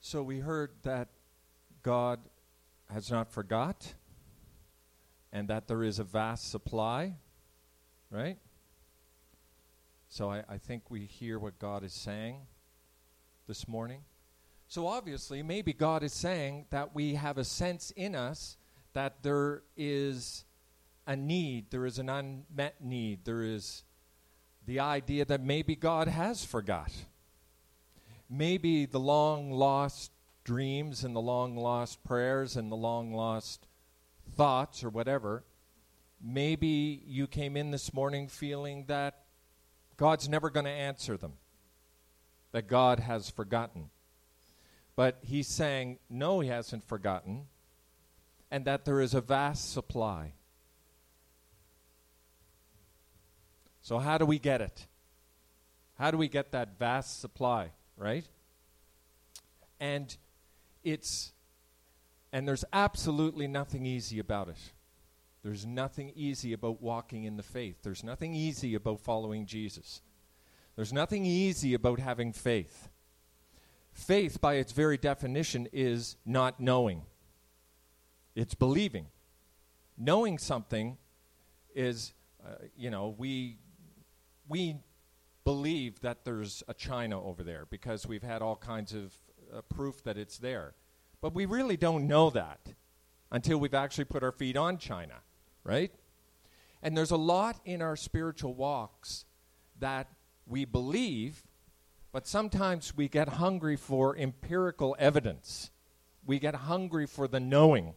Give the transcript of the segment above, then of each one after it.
So we heard that God has not forgot and that there is a vast supply, right? So I, I think we hear what God is saying this morning. So obviously, maybe God is saying that we have a sense in us that there is a need, there is an unmet need, there is the idea that maybe God has forgot. Maybe the long lost dreams and the long lost prayers and the long lost thoughts or whatever, maybe you came in this morning feeling that God's never going to answer them, that God has forgotten. But he's saying, no, he hasn't forgotten, and that there is a vast supply. So, how do we get it? How do we get that vast supply, right? And it's, and there's absolutely nothing easy about it. There's nothing easy about walking in the faith. There's nothing easy about following Jesus. There's nothing easy about having faith. Faith, by its very definition, is not knowing, it's believing. Knowing something is, uh, you know, we, we believe that there's a China over there because we've had all kinds of uh, proof that it's there. But we really don't know that until we've actually put our feet on China, right? And there's a lot in our spiritual walks that we believe, but sometimes we get hungry for empirical evidence. We get hungry for the knowing.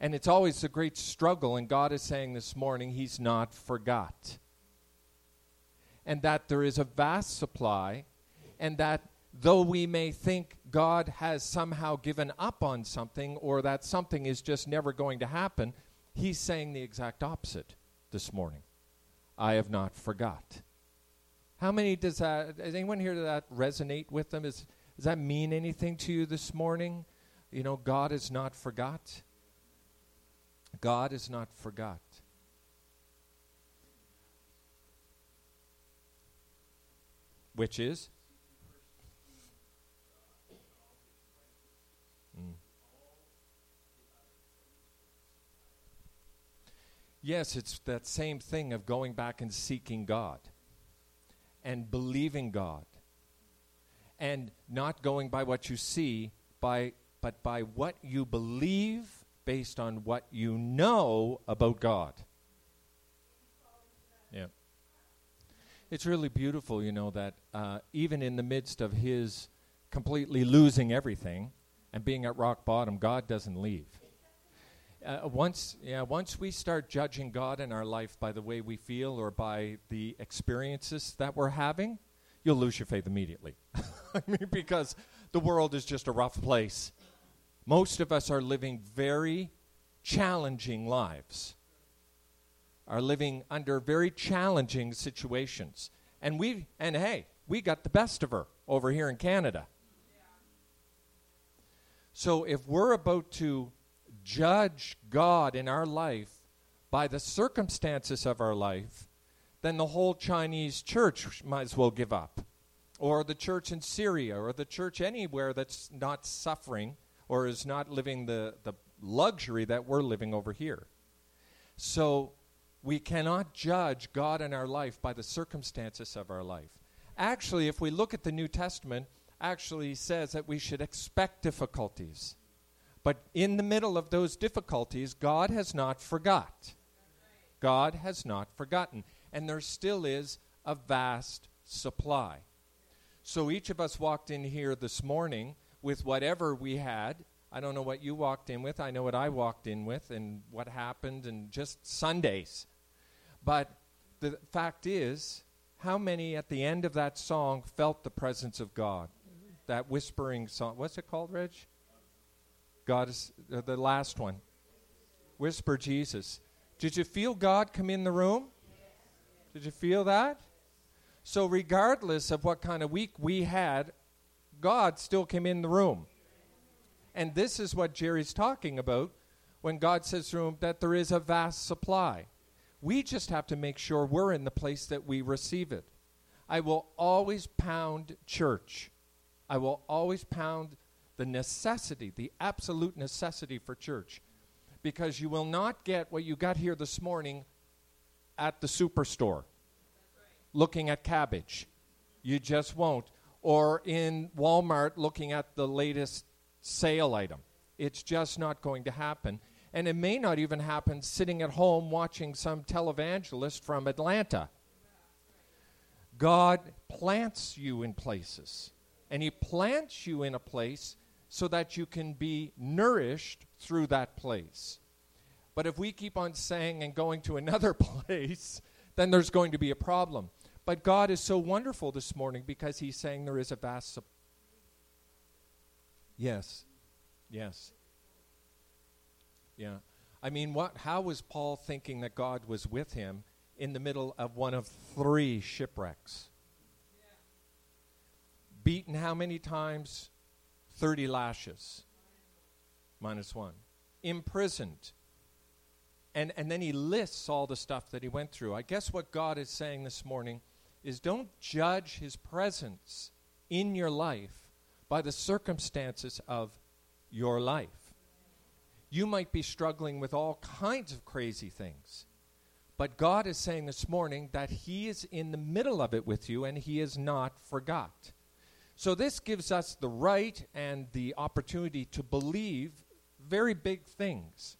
And it's always a great struggle, and God is saying this morning, He's not forgot. And that there is a vast supply, and that though we may think God has somehow given up on something or that something is just never going to happen, He's saying the exact opposite this morning. I have not forgot. How many does that, does anyone here that resonate with them? Is, does that mean anything to you this morning? You know, God is not forgot. God is not forgot. Which is? Mm. Yes, it's that same thing of going back and seeking God and believing God and not going by what you see by but by what you believe based on what you know about God. It's really beautiful, you know, that uh, even in the midst of his completely losing everything and being at rock bottom, God doesn't leave. Uh, once, yeah, once we start judging God in our life by the way we feel or by the experiences that we're having, you'll lose your faith immediately. I mean, because the world is just a rough place. Most of us are living very challenging lives, are living under very challenging situations. And we and hey, we got the best of her over here in Canada. So if we're about to judge God in our life by the circumstances of our life, then the whole Chinese church might as well give up. Or the church in Syria, or the church anywhere that's not suffering or is not living the, the luxury that we're living over here. So we cannot judge God in our life by the circumstances of our life. Actually, if we look at the New Testament, actually says that we should expect difficulties. But in the middle of those difficulties, God has not forgot. God has not forgotten. And there still is a vast supply. So each of us walked in here this morning with whatever we had. I don't know what you walked in with. I know what I walked in with and what happened and just Sundays. But the fact is, how many at the end of that song felt the presence of God? That whispering song. What's it called, Reg? God is uh, the last one. Whisper Jesus. Did you feel God come in the room? Did you feel that? So, regardless of what kind of week we had, God still came in the room. And this is what Jerry's talking about when God says to him that there is a vast supply. We just have to make sure we're in the place that we receive it. I will always pound church. I will always pound the necessity, the absolute necessity for church. Because you will not get what you got here this morning at the superstore looking at cabbage. You just won't. Or in Walmart looking at the latest sale item. It's just not going to happen. And it may not even happen sitting at home watching some televangelist from Atlanta. God plants you in places. And He plants you in a place so that you can be nourished through that place. But if we keep on saying and going to another place, then there's going to be a problem. But God is so wonderful this morning because He's saying there is a vast. Su- yes. Yes. Yeah. I mean, what? How was Paul thinking that God was with him in the middle of one of three shipwrecks? Beaten how many times? 30 lashes. Minus one. Imprisoned. And, and then he lists all the stuff that he went through. I guess what God is saying this morning is don't judge his presence in your life by the circumstances of your life. You might be struggling with all kinds of crazy things. But God is saying this morning that He is in the middle of it with you and He is not forgot. So, this gives us the right and the opportunity to believe very big things.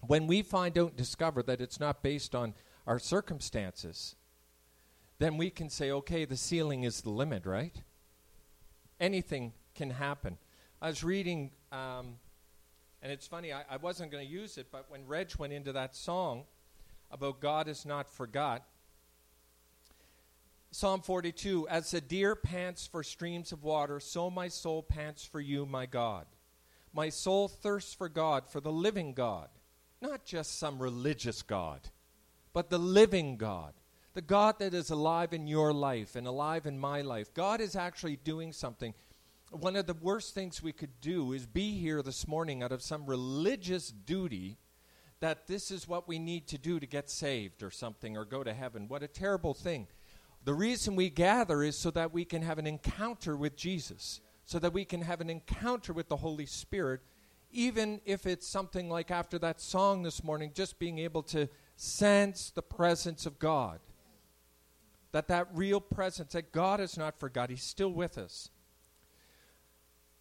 When we find out and discover that it's not based on our circumstances, then we can say, okay, the ceiling is the limit, right? Anything can happen. I was reading, um, and it's funny, I, I wasn't going to use it, but when Reg went into that song about God is not forgot, Psalm 42 As the deer pants for streams of water, so my soul pants for you, my God. My soul thirsts for God, for the living God, not just some religious God, but the living God, the God that is alive in your life and alive in my life. God is actually doing something. One of the worst things we could do is be here this morning out of some religious duty that this is what we need to do to get saved or something or go to heaven. What a terrible thing. The reason we gather is so that we can have an encounter with Jesus, so that we can have an encounter with the Holy Spirit, even if it's something like after that song this morning, just being able to sense the presence of God. That that real presence, that God has not forgot, He's still with us.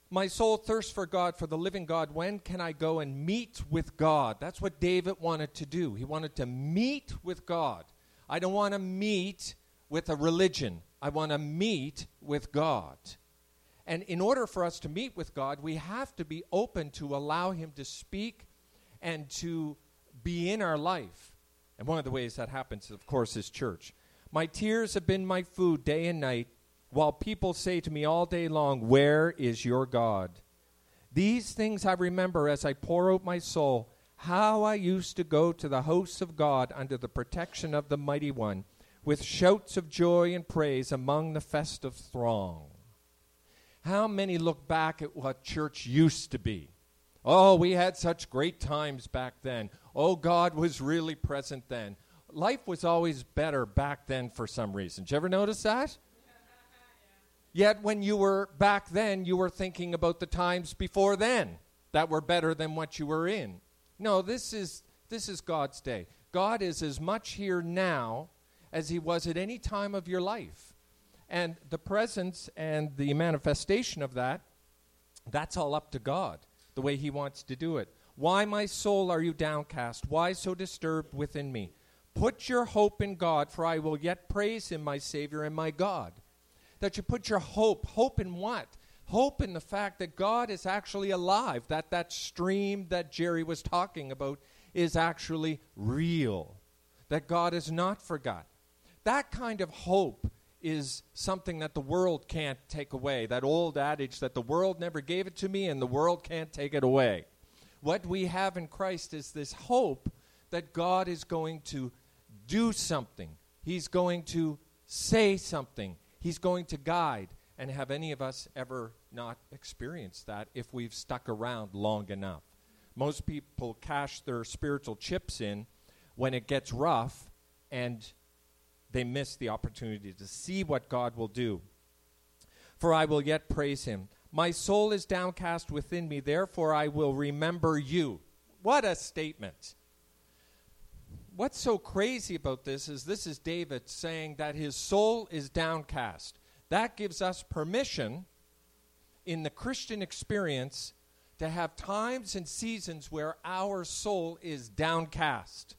My soul thirsts for God, for the living God. When can I go and meet with God? That's what David wanted to do. He wanted to meet with God. I don't want to meet with a religion. I want to meet with God. And in order for us to meet with God, we have to be open to allow Him to speak and to be in our life. And one of the ways that happens, of course, is church. My tears have been my food day and night, while people say to me all day long, Where is your God? These things I remember as I pour out my soul, how I used to go to the house of God under the protection of the Mighty One with shouts of joy and praise among the festive throng. How many look back at what church used to be? Oh, we had such great times back then. Oh, God was really present then. Life was always better back then for some reason. Did you ever notice that? Yet when you were back then, you were thinking about the times before then that were better than what you were in. No, this is this is God's day. God is as much here now as he was at any time of your life. And the presence and the manifestation of that, that's all up to God, the way he wants to do it. Why, my soul, are you downcast? Why so disturbed within me? Put your hope in God, for I will yet praise him, my Savior and my God. That you put your hope, hope in what? Hope in the fact that God is actually alive, that that stream that Jerry was talking about is actually real, that God is not forgotten. That kind of hope is something that the world can't take away. That old adage that the world never gave it to me and the world can't take it away. What we have in Christ is this hope that God is going to do something, He's going to say something, He's going to guide. And have any of us ever not experienced that if we've stuck around long enough? Most people cash their spiritual chips in when it gets rough and they miss the opportunity to see what God will do. For I will yet praise him. My soul is downcast within me, therefore I will remember you. What a statement. What's so crazy about this is this is David saying that his soul is downcast. That gives us permission in the Christian experience to have times and seasons where our soul is downcast.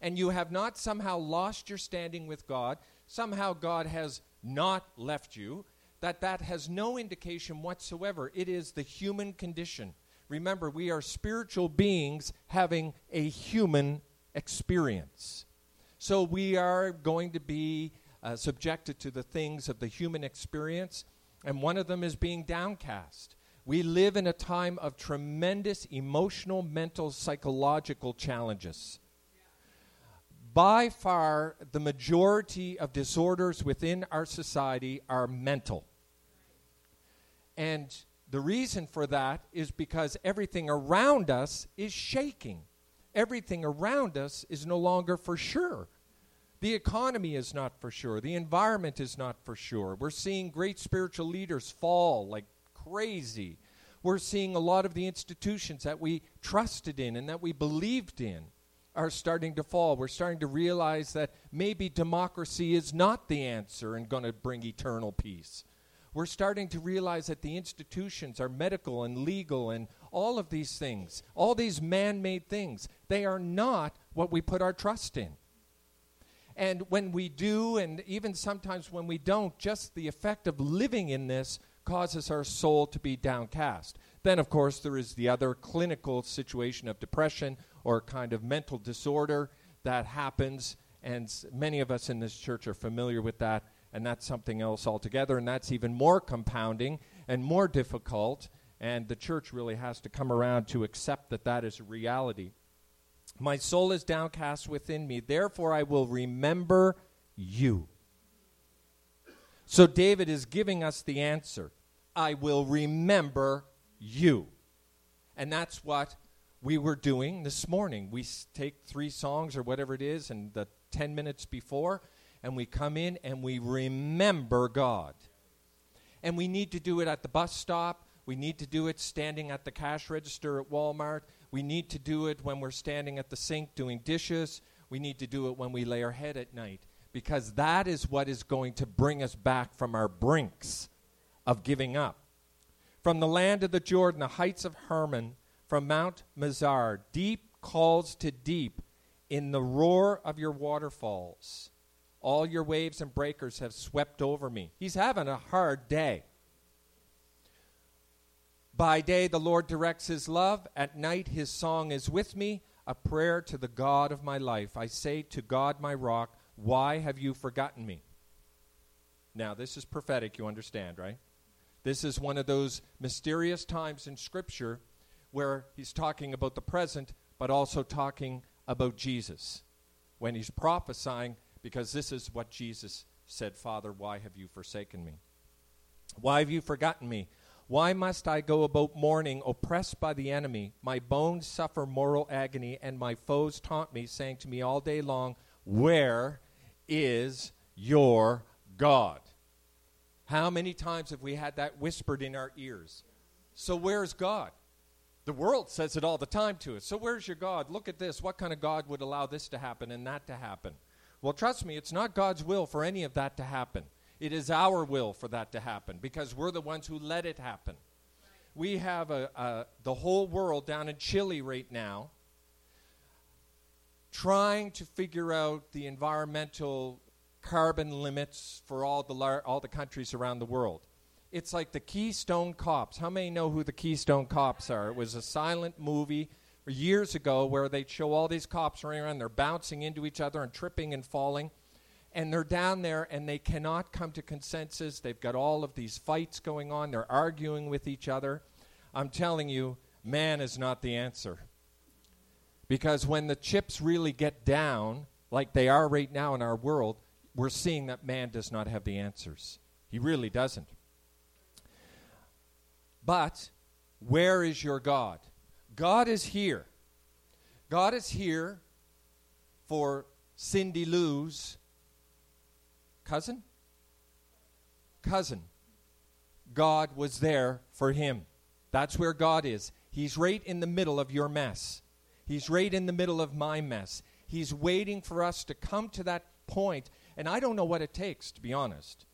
And you have not somehow lost your standing with God, somehow God has not left you, that that has no indication whatsoever. It is the human condition. Remember, we are spiritual beings having a human experience. So we are going to be uh, subjected to the things of the human experience, and one of them is being downcast. We live in a time of tremendous emotional, mental, psychological challenges. By far, the majority of disorders within our society are mental. And the reason for that is because everything around us is shaking. Everything around us is no longer for sure. The economy is not for sure. The environment is not for sure. We're seeing great spiritual leaders fall like crazy. We're seeing a lot of the institutions that we trusted in and that we believed in are starting to fall. We're starting to realize that maybe democracy is not the answer and going to bring eternal peace we're starting to realize that the institutions are medical and legal and all of these things, all these man made things, they are not what we put our trust in. And when we do, and even sometimes when we don't, just the effect of living in this causes our soul to be downcast. Then, of course, there is the other clinical situation of depression or kind of mental disorder that happens, and many of us in this church are familiar with that and that's something else altogether, and that's even more compounding and more difficult, and the church really has to come around to accept that that is a reality. My soul is downcast within me, therefore I will remember you. So David is giving us the answer I will remember you. And that's what we were doing this morning. We take three songs or whatever it is, and the 10 minutes before, and we come in and we remember God. And we need to do it at the bus stop. We need to do it standing at the cash register at Walmart. We need to do it when we're standing at the sink doing dishes. We need to do it when we lay our head at night because that is what is going to bring us back from our brinks of giving up. From the land of the Jordan, the heights of Hermon, from Mount Mizar, deep calls to deep in the roar of your waterfalls. All your waves and breakers have swept over me. He's having a hard day. By day, the Lord directs his love. At night, his song is with me, a prayer to the God of my life. I say to God, my rock, why have you forgotten me? Now, this is prophetic, you understand, right? This is one of those mysterious times in Scripture where he's talking about the present, but also talking about Jesus. When he's prophesying because this is what Jesus said Father, why have you forsaken me? Why have you forgotten me? Why must I go about mourning, oppressed by the enemy? My bones suffer moral agony, and my foes taunt me, saying to me all day long, Where is your God? How many times have we had that whispered in our ears? So, where's God? The world says it all the time to us. So, where's your God? Look at this. What kind of God would allow this to happen and that to happen? Well, trust me, it's not God's will for any of that to happen. It is our will for that to happen because we're the ones who let it happen. We have a, a, the whole world down in Chile right now trying to figure out the environmental carbon limits for all the, lar- all the countries around the world. It's like the Keystone Cops. How many know who the Keystone Cops are? It was a silent movie years ago where they'd show all these cops running around, they're bouncing into each other and tripping and falling. And they're down there and they cannot come to consensus. They've got all of these fights going on, they're arguing with each other. I'm telling you, man is not the answer. Because when the chips really get down, like they are right now in our world, we're seeing that man does not have the answers. He really doesn't. But where is your God? God is here. God is here for Cindy Lou's cousin? Cousin. God was there for him. That's where God is. He's right in the middle of your mess. He's right in the middle of my mess. He's waiting for us to come to that point. And I don't know what it takes, to be honest.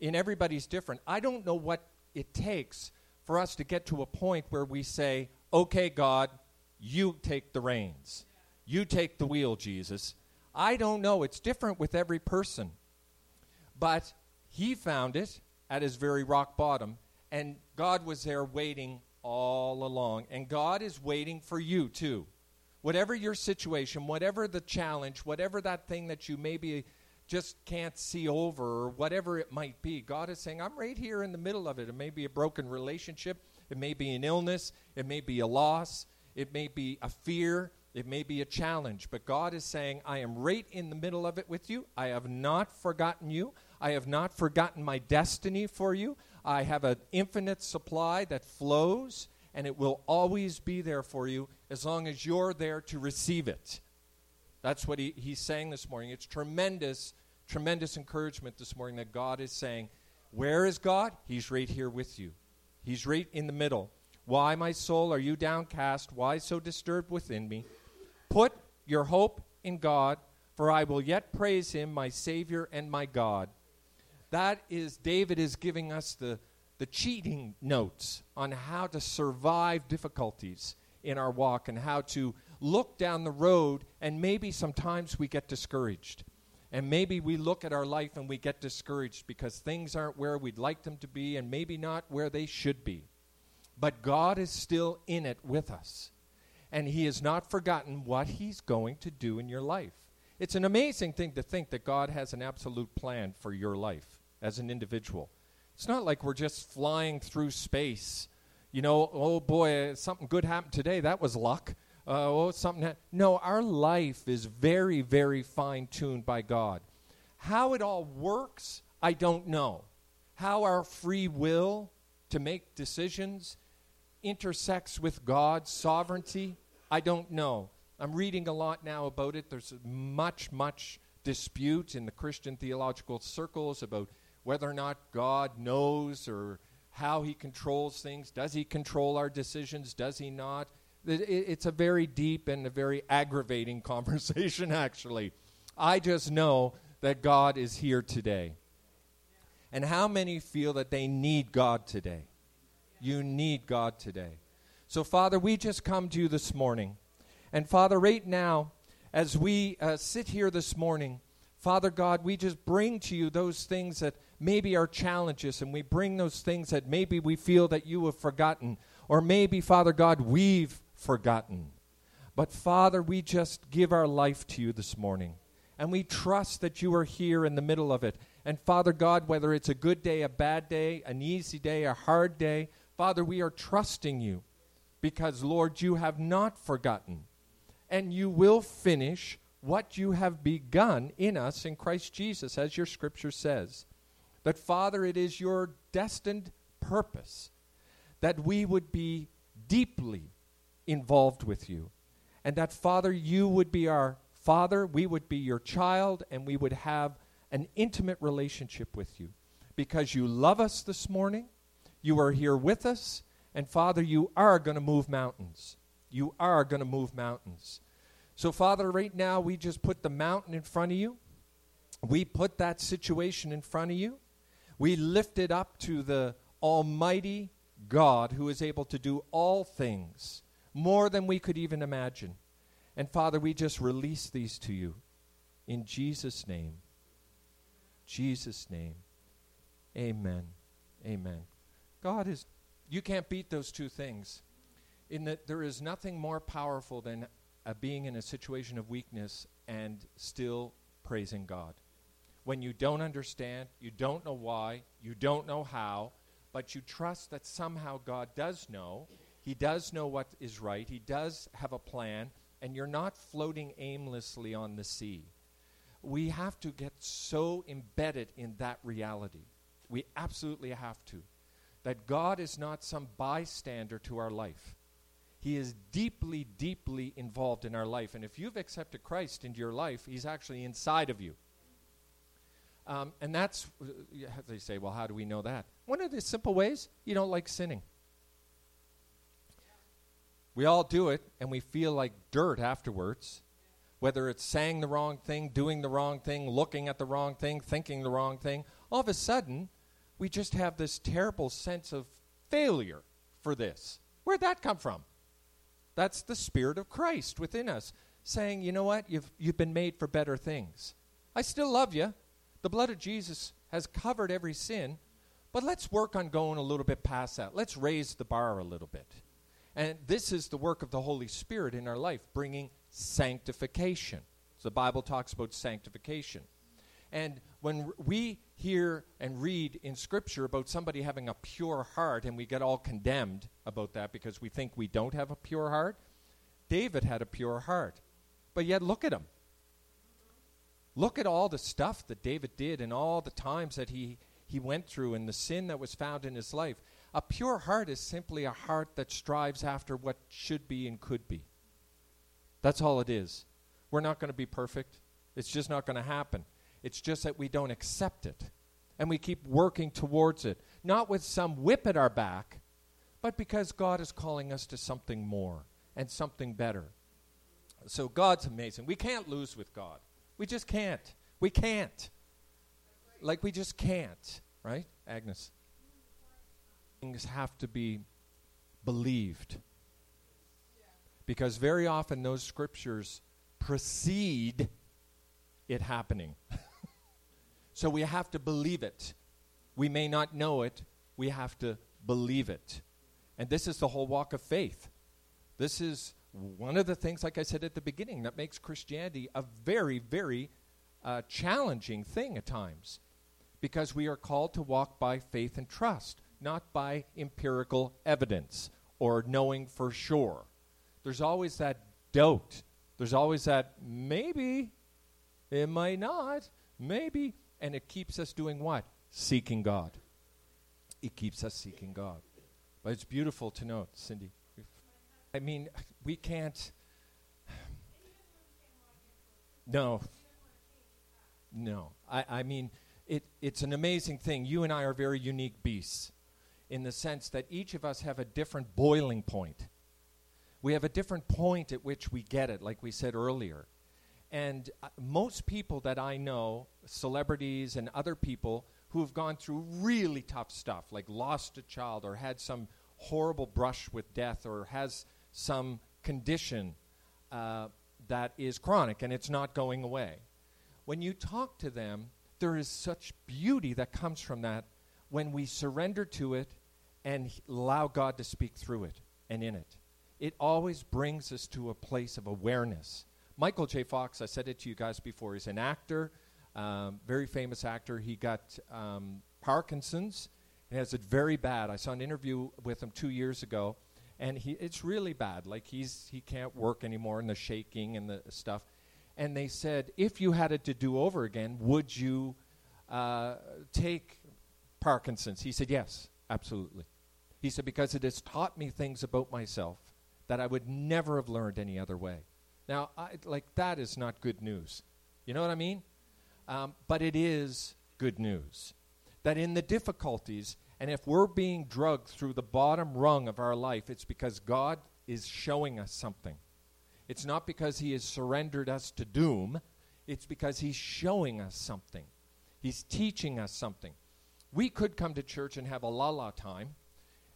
In everybody's different. I don't know what it takes for us to get to a point where we say, okay, God, you take the reins. You take the wheel, Jesus. I don't know. It's different with every person. But he found it at his very rock bottom, and God was there waiting all along. And God is waiting for you, too. Whatever your situation, whatever the challenge, whatever that thing that you maybe just can't see over, or whatever it might be, God is saying, I'm right here in the middle of it. It may be a broken relationship, it may be an illness, it may be a loss, it may be a fear, it may be a challenge. But God is saying, I am right in the middle of it with you. I have not forgotten you. I have not forgotten my destiny for you. I have an infinite supply that flows, and it will always be there for you as long as you're there to receive it. That's what he, he's saying this morning. It's tremendous, tremendous encouragement this morning that God is saying, Where is God? He's right here with you. He's right in the middle. Why, my soul, are you downcast? Why so disturbed within me? Put your hope in God, for I will yet praise him, my Savior and my God. That is, David is giving us the, the cheating notes on how to survive difficulties in our walk and how to look down the road, and maybe sometimes we get discouraged. And maybe we look at our life and we get discouraged because things aren't where we'd like them to be and maybe not where they should be. But God is still in it with us. And He has not forgotten what He's going to do in your life. It's an amazing thing to think that God has an absolute plan for your life as an individual. It's not like we're just flying through space. You know, oh boy, something good happened today. That was luck. Uh, oh, something. Ha- no, our life is very, very fine tuned by God. How it all works, I don't know. How our free will to make decisions intersects with God's sovereignty, I don't know. I'm reading a lot now about it. There's much, much dispute in the Christian theological circles about whether or not God knows or how he controls things. Does he control our decisions? Does he not? It's a very deep and a very aggravating conversation, actually. I just know that God is here today. And how many feel that they need God today? You need God today. So, Father, we just come to you this morning. And, Father, right now, as we uh, sit here this morning, Father God, we just bring to you those things that maybe are challenges, and we bring those things that maybe we feel that you have forgotten, or maybe, Father God, we've forgotten. But, Father, we just give our life to you this morning, and we trust that you are here in the middle of it. And, Father God, whether it's a good day, a bad day, an easy day, a hard day, Father, we are trusting you because, Lord, you have not forgotten, and you will finish what you have begun in us in Christ Jesus, as your scripture says. That, Father, it is your destined purpose that we would be deeply involved with you. And that, Father, you would be our Father, we would be your child, and we would have an intimate relationship with you. Because you love us this morning, you are here with us, and Father, you are going to move mountains. You are going to move mountains. So, Father, right now we just put the mountain in front of you. We put that situation in front of you. We lift it up to the Almighty God who is able to do all things more than we could even imagine. And Father, we just release these to you in Jesus' name. Jesus' name. Amen. Amen. God is, you can't beat those two things. In that there is nothing more powerful than uh, being in a situation of weakness and still praising God. When you don't understand, you don't know why, you don't know how, but you trust that somehow God does know. He does know what is right, He does have a plan, and you're not floating aimlessly on the sea. We have to get so embedded in that reality. We absolutely have to. That God is not some bystander to our life. He is deeply, deeply involved in our life. And if you've accepted Christ into your life, He's actually inside of you. Um, and that's, they say, well, how do we know that? one of the simple ways you don't like sinning. We all do it, and we feel like dirt afterwards. Whether it's saying the wrong thing, doing the wrong thing, looking at the wrong thing, thinking the wrong thing, all of a sudden, we just have this terrible sense of failure for this. Where'd that come from? That's the Spirit of Christ within us saying, you know what, you've, you've been made for better things. I still love you. The blood of Jesus has covered every sin, but let's work on going a little bit past that. Let's raise the bar a little bit. And this is the work of the Holy Spirit in our life, bringing sanctification. So the Bible talks about sanctification. And when we hear and read in Scripture about somebody having a pure heart, and we get all condemned about that because we think we don't have a pure heart, David had a pure heart. But yet, look at him. Look at all the stuff that David did and all the times that he, he went through and the sin that was found in his life. A pure heart is simply a heart that strives after what should be and could be. That's all it is. We're not going to be perfect. It's just not going to happen. It's just that we don't accept it. And we keep working towards it. Not with some whip at our back, but because God is calling us to something more and something better. So God's amazing. We can't lose with God. We just can't. We can't. Like we just can't, right? Agnes. Things have to be believed. Because very often those scriptures precede it happening. so we have to believe it. We may not know it, we have to believe it. And this is the whole walk of faith. This is one of the things, like I said at the beginning, that makes Christianity a very, very uh, challenging thing at times. Because we are called to walk by faith and trust, not by empirical evidence or knowing for sure. There's always that doubt. There's always that maybe, it might not, maybe. And it keeps us doing what? Seeking God. It keeps us seeking God. But it's beautiful to note, Cindy. I mean, we can't. No. No. I, I mean, it, it's an amazing thing. You and I are very unique beasts in the sense that each of us have a different boiling point. We have a different point at which we get it, like we said earlier. And uh, most people that I know, celebrities and other people who have gone through really tough stuff, like lost a child or had some horrible brush with death or has some condition uh, that is chronic and it's not going away. When you talk to them, there is such beauty that comes from that when we surrender to it and allow God to speak through it and in it. It always brings us to a place of awareness. Michael J. Fox, I said it to you guys before, he's an actor, um, very famous actor. He got um, Parkinson's and has it very bad. I saw an interview with him two years ago, and he it's really bad. Like he's he can't work anymore, and the shaking and the stuff. And they said, if you had it to do over again, would you uh, take Parkinson's? He said, yes, absolutely. He said, because it has taught me things about myself that I would never have learned any other way. Now, I, like that is not good news. You know what I mean? Um, but it is good news that in the difficulties, and if we're being drugged through the bottom rung of our life, it's because God is showing us something. It's not because He has surrendered us to doom, it's because He's showing us something. He's teaching us something. We could come to church and have a la la time,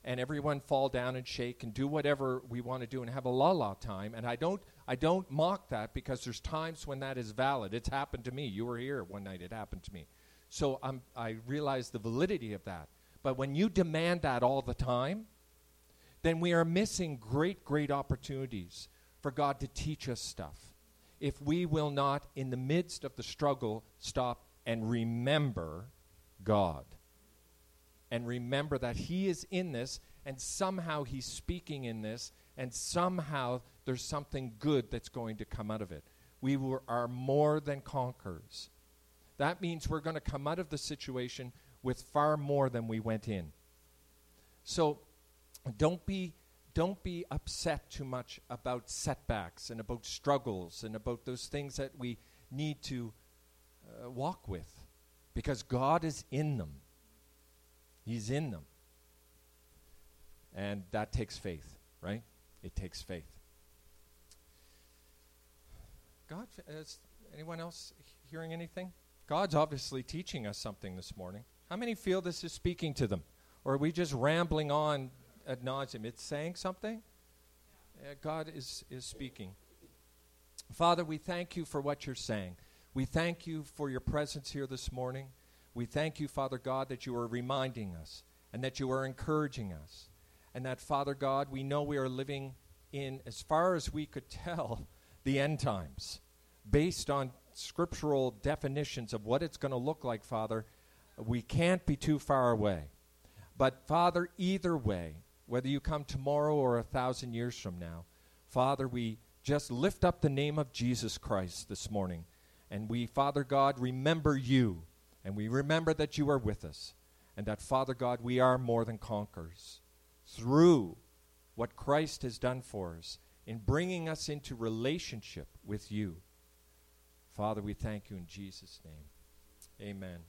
and everyone fall down and shake and do whatever we want to do and have a la la time. And I don't, I don't mock that because there's times when that is valid. It's happened to me. You were here one night, it happened to me. So I'm, I realize the validity of that. But when you demand that all the time, then we are missing great, great opportunities for God to teach us stuff. If we will not, in the midst of the struggle, stop and remember God. And remember that He is in this, and somehow He's speaking in this, and somehow there's something good that's going to come out of it. We were, are more than conquerors. That means we're going to come out of the situation with far more than we went in. So don't be don't be upset too much about setbacks and about struggles and about those things that we need to uh, walk with because God is in them. He's in them. And that takes faith, right? It takes faith. God, is anyone else hearing anything? God's obviously teaching us something this morning. How many feel this is speaking to them? Or are we just rambling on ad nauseum? It's saying something? Uh, God is, is speaking. Father, we thank you for what you're saying. We thank you for your presence here this morning. We thank you, Father God, that you are reminding us and that you are encouraging us. And that, Father God, we know we are living in, as far as we could tell, the end times based on scriptural definitions of what it's going to look like, Father. We can't be too far away. But, Father, either way, whether you come tomorrow or a thousand years from now, Father, we just lift up the name of Jesus Christ this morning. And we, Father God, remember you. And we remember that you are with us. And that, Father God, we are more than conquerors through what Christ has done for us in bringing us into relationship with you. Father, we thank you in Jesus' name. Amen.